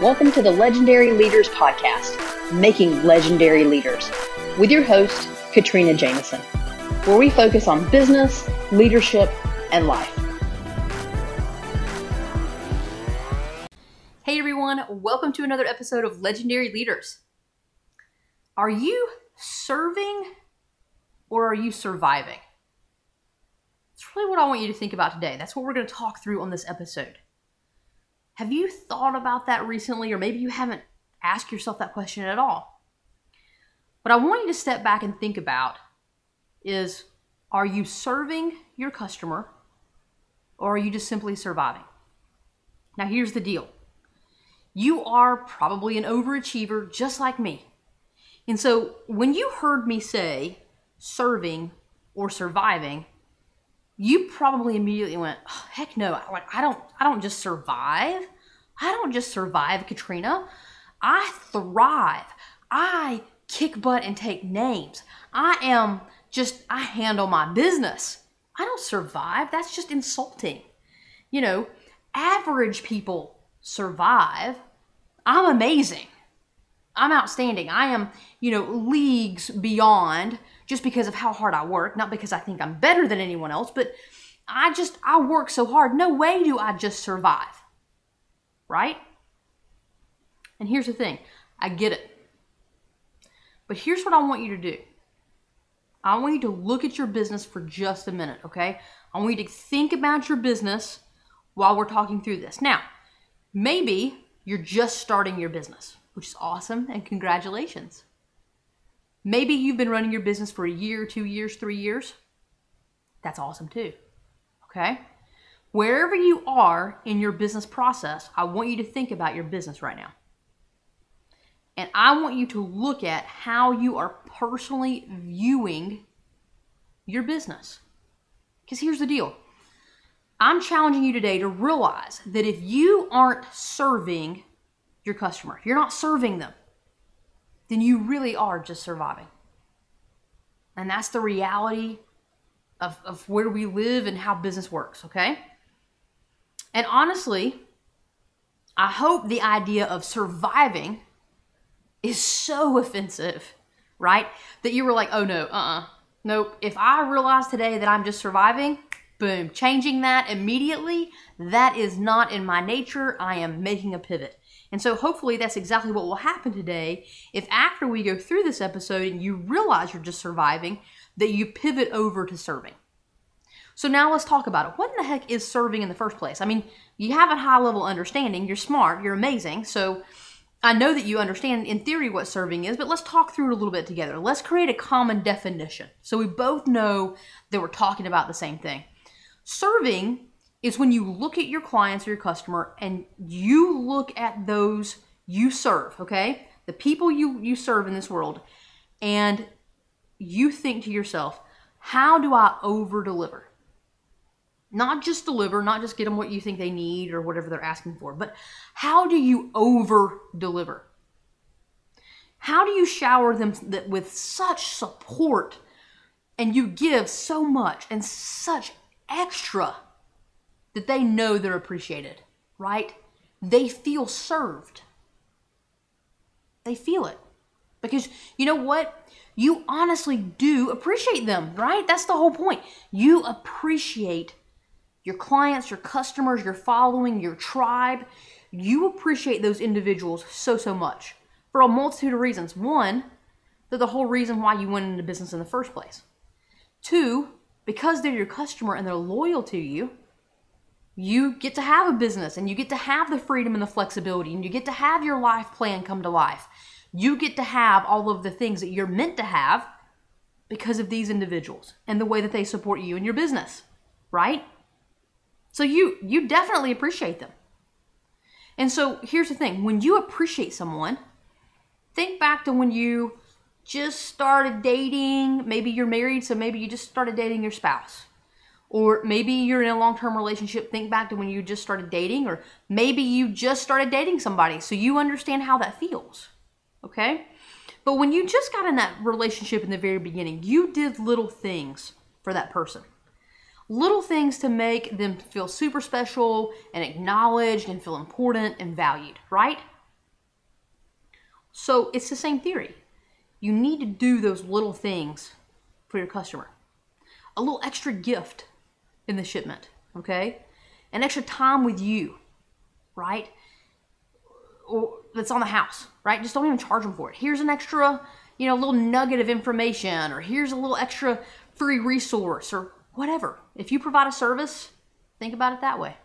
Welcome to the Legendary Leaders Podcast, Making Legendary Leaders, with your host, Katrina Jameson, where we focus on business, leadership, and life. Hey everyone, welcome to another episode of Legendary Leaders. Are you serving or are you surviving? It's really what I want you to think about today. That's what we're going to talk through on this episode. Have you thought about that recently, or maybe you haven't asked yourself that question at all? What I want you to step back and think about is are you serving your customer or are you just simply surviving? Now, here's the deal you are probably an overachiever just like me. And so when you heard me say serving or surviving, you probably immediately went, oh, "Heck no! Like I don't, I don't just survive. I don't just survive, Katrina. I thrive. I kick butt and take names. I am just, I handle my business. I don't survive. That's just insulting. You know, average people survive. I'm amazing. I'm outstanding. I am, you know, leagues beyond just because of how hard I work, not because I think I'm better than anyone else, but I just, I work so hard. No way do I just survive. Right? And here's the thing I get it. But here's what I want you to do I want you to look at your business for just a minute, okay? I want you to think about your business while we're talking through this. Now, maybe you're just starting your business, which is awesome, and congratulations. Maybe you've been running your business for a year, two years, three years. That's awesome too. Okay? Wherever you are in your business process, I want you to think about your business right now. And I want you to look at how you are personally viewing your business. Because here's the deal I'm challenging you today to realize that if you aren't serving your customer, you're not serving them, then you really are just surviving. And that's the reality of, of where we live and how business works, okay? And honestly, I hope the idea of surviving is so offensive, right? That you were like, oh no, uh uh-uh. uh Nope. If I realize today that I'm just surviving, boom, changing that immediately, that is not in my nature. I am making a pivot. And so hopefully that's exactly what will happen today if after we go through this episode and you realize you're just surviving, that you pivot over to serving. So now let's talk about it. What in the heck is serving in the first place? I mean, you have a high level understanding, you're smart, you're amazing. So I know that you understand in theory what serving is, but let's talk through it a little bit together. Let's create a common definition so we both know that we're talking about the same thing. Serving is when you look at your clients or your customer and you look at those you serve, okay? The people you, you serve in this world, and you think to yourself, how do I over deliver? Not just deliver, not just get them what you think they need or whatever they're asking for, but how do you over deliver? How do you shower them with such support and you give so much and such extra that they know they're appreciated, right? They feel served. They feel it. Because you know what? You honestly do appreciate them, right? That's the whole point. You appreciate your clients, your customers, your following, your tribe. You appreciate those individuals so, so much for a multitude of reasons. One, they're the whole reason why you went into business in the first place. Two, because they're your customer and they're loyal to you, you get to have a business and you get to have the freedom and the flexibility and you get to have your life plan come to life. You get to have all of the things that you're meant to have because of these individuals and the way that they support you in your business, right? So you you definitely appreciate them. And so here's the thing, when you appreciate someone, think back to when you just started dating, maybe you're married, so maybe you just started dating your spouse or maybe you're in a long term relationship. Think back to when you just started dating, or maybe you just started dating somebody, so you understand how that feels. Okay? But when you just got in that relationship in the very beginning, you did little things for that person. Little things to make them feel super special and acknowledged and feel important and valued, right? So it's the same theory. You need to do those little things for your customer. A little extra gift in the shipment, okay? An extra time with you, right? Or that's on the house, right? Just don't even charge them for it. Here's an extra, you know, little nugget of information, or here's a little extra free resource, or whatever. If you provide a service, think about it that way.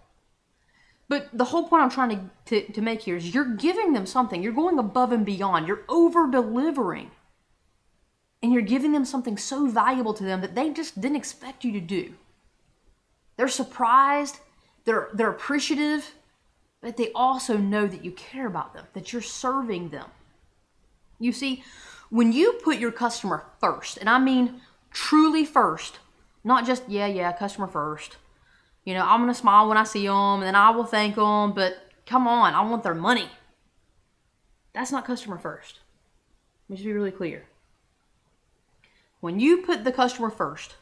But the whole point I'm trying to, to, to make here is you're giving them something. You're going above and beyond. You're over delivering. And you're giving them something so valuable to them that they just didn't expect you to do. They're surprised, they're, they're appreciative, but they also know that you care about them, that you're serving them. You see, when you put your customer first, and I mean truly first, not just, yeah, yeah, customer first, you know, I'm going to smile when I see them and then I will thank them, but come on, I want their money. That's not customer first. Let me just be really clear. When you put the customer first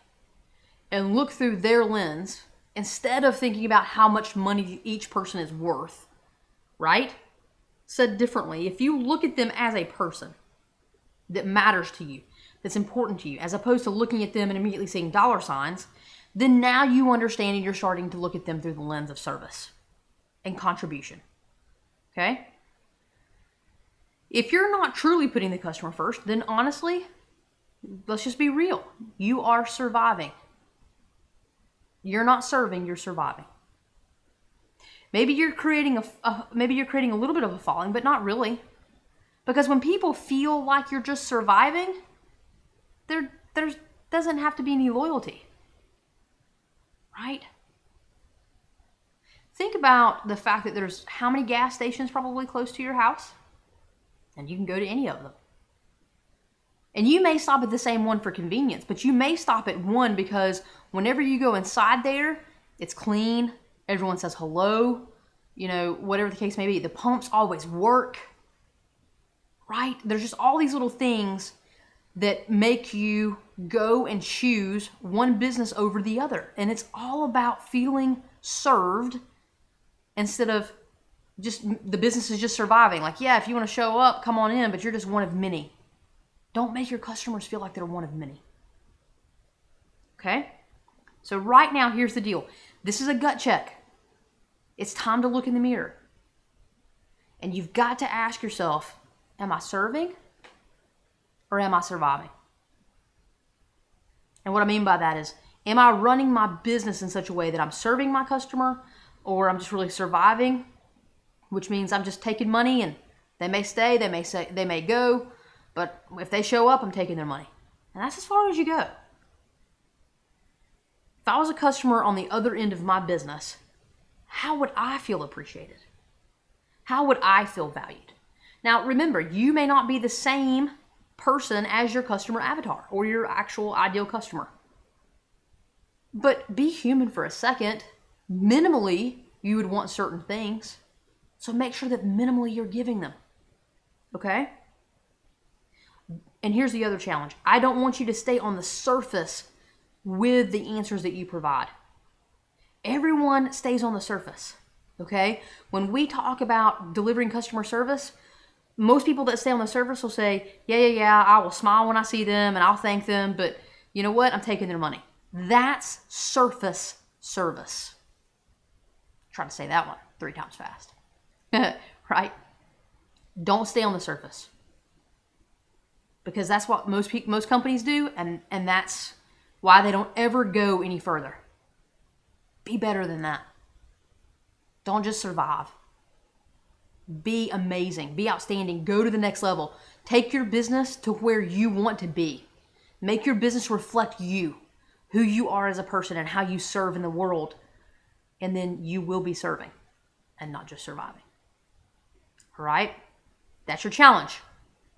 and look through their lens, instead of thinking about how much money each person is worth, right? Said differently, if you look at them as a person that matters to you, that's important to you, as opposed to looking at them and immediately seeing dollar signs, then now you understand and you're starting to look at them through the lens of service and contribution. Okay? If you're not truly putting the customer first, then honestly, let's just be real. You are surviving. You're not serving, you're surviving. Maybe you're creating a, a maybe you're creating a little bit of a falling, but not really. Because when people feel like you're just surviving, there there doesn't have to be any loyalty right? Think about the fact that there's how many gas stations probably close to your house? And you can go to any of them. And you may stop at the same one for convenience, but you may stop at one because whenever you go inside there, it's clean, everyone says hello, you know, whatever the case may be. The pumps always work, right? There's just all these little things that make you go and choose one business over the other. And it's all about feeling served instead of just the business is just surviving. Like, yeah, if you want to show up, come on in, but you're just one of many. Don't make your customers feel like they're one of many. Okay? So, right now, here's the deal this is a gut check. It's time to look in the mirror. And you've got to ask yourself, am I serving or am I surviving? And what I mean by that is, am I running my business in such a way that I'm serving my customer or I'm just really surviving, which means I'm just taking money and they may stay, they may say they may go, but if they show up, I'm taking their money. And that's as far as you go. If I was a customer on the other end of my business, how would I feel appreciated? How would I feel valued? Now, remember, you may not be the same person as your customer avatar or your actual ideal customer. But be human for a second. Minimally, you would want certain things. So make sure that minimally you're giving them. Okay? And here's the other challenge I don't want you to stay on the surface with the answers that you provide. Everyone stays on the surface. Okay? When we talk about delivering customer service, most people that stay on the surface will say, yeah, yeah, yeah, I will smile when I see them and I'll thank them, but you know what? I'm taking their money. That's surface service. Try to say that one three times fast. right? Don't stay on the surface. Because that's what most pe- most companies do and and that's why they don't ever go any further. Be better than that. Don't just survive. Be amazing, be outstanding, go to the next level. Take your business to where you want to be. Make your business reflect you, who you are as a person, and how you serve in the world. And then you will be serving and not just surviving. All right? That's your challenge.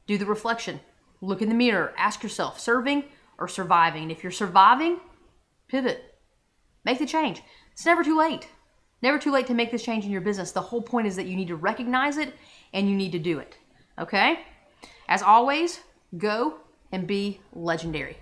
Do the reflection. Look in the mirror. Ask yourself serving or surviving. And if you're surviving, pivot. Make the change. It's never too late. Never too late to make this change in your business. The whole point is that you need to recognize it and you need to do it. Okay? As always, go and be legendary.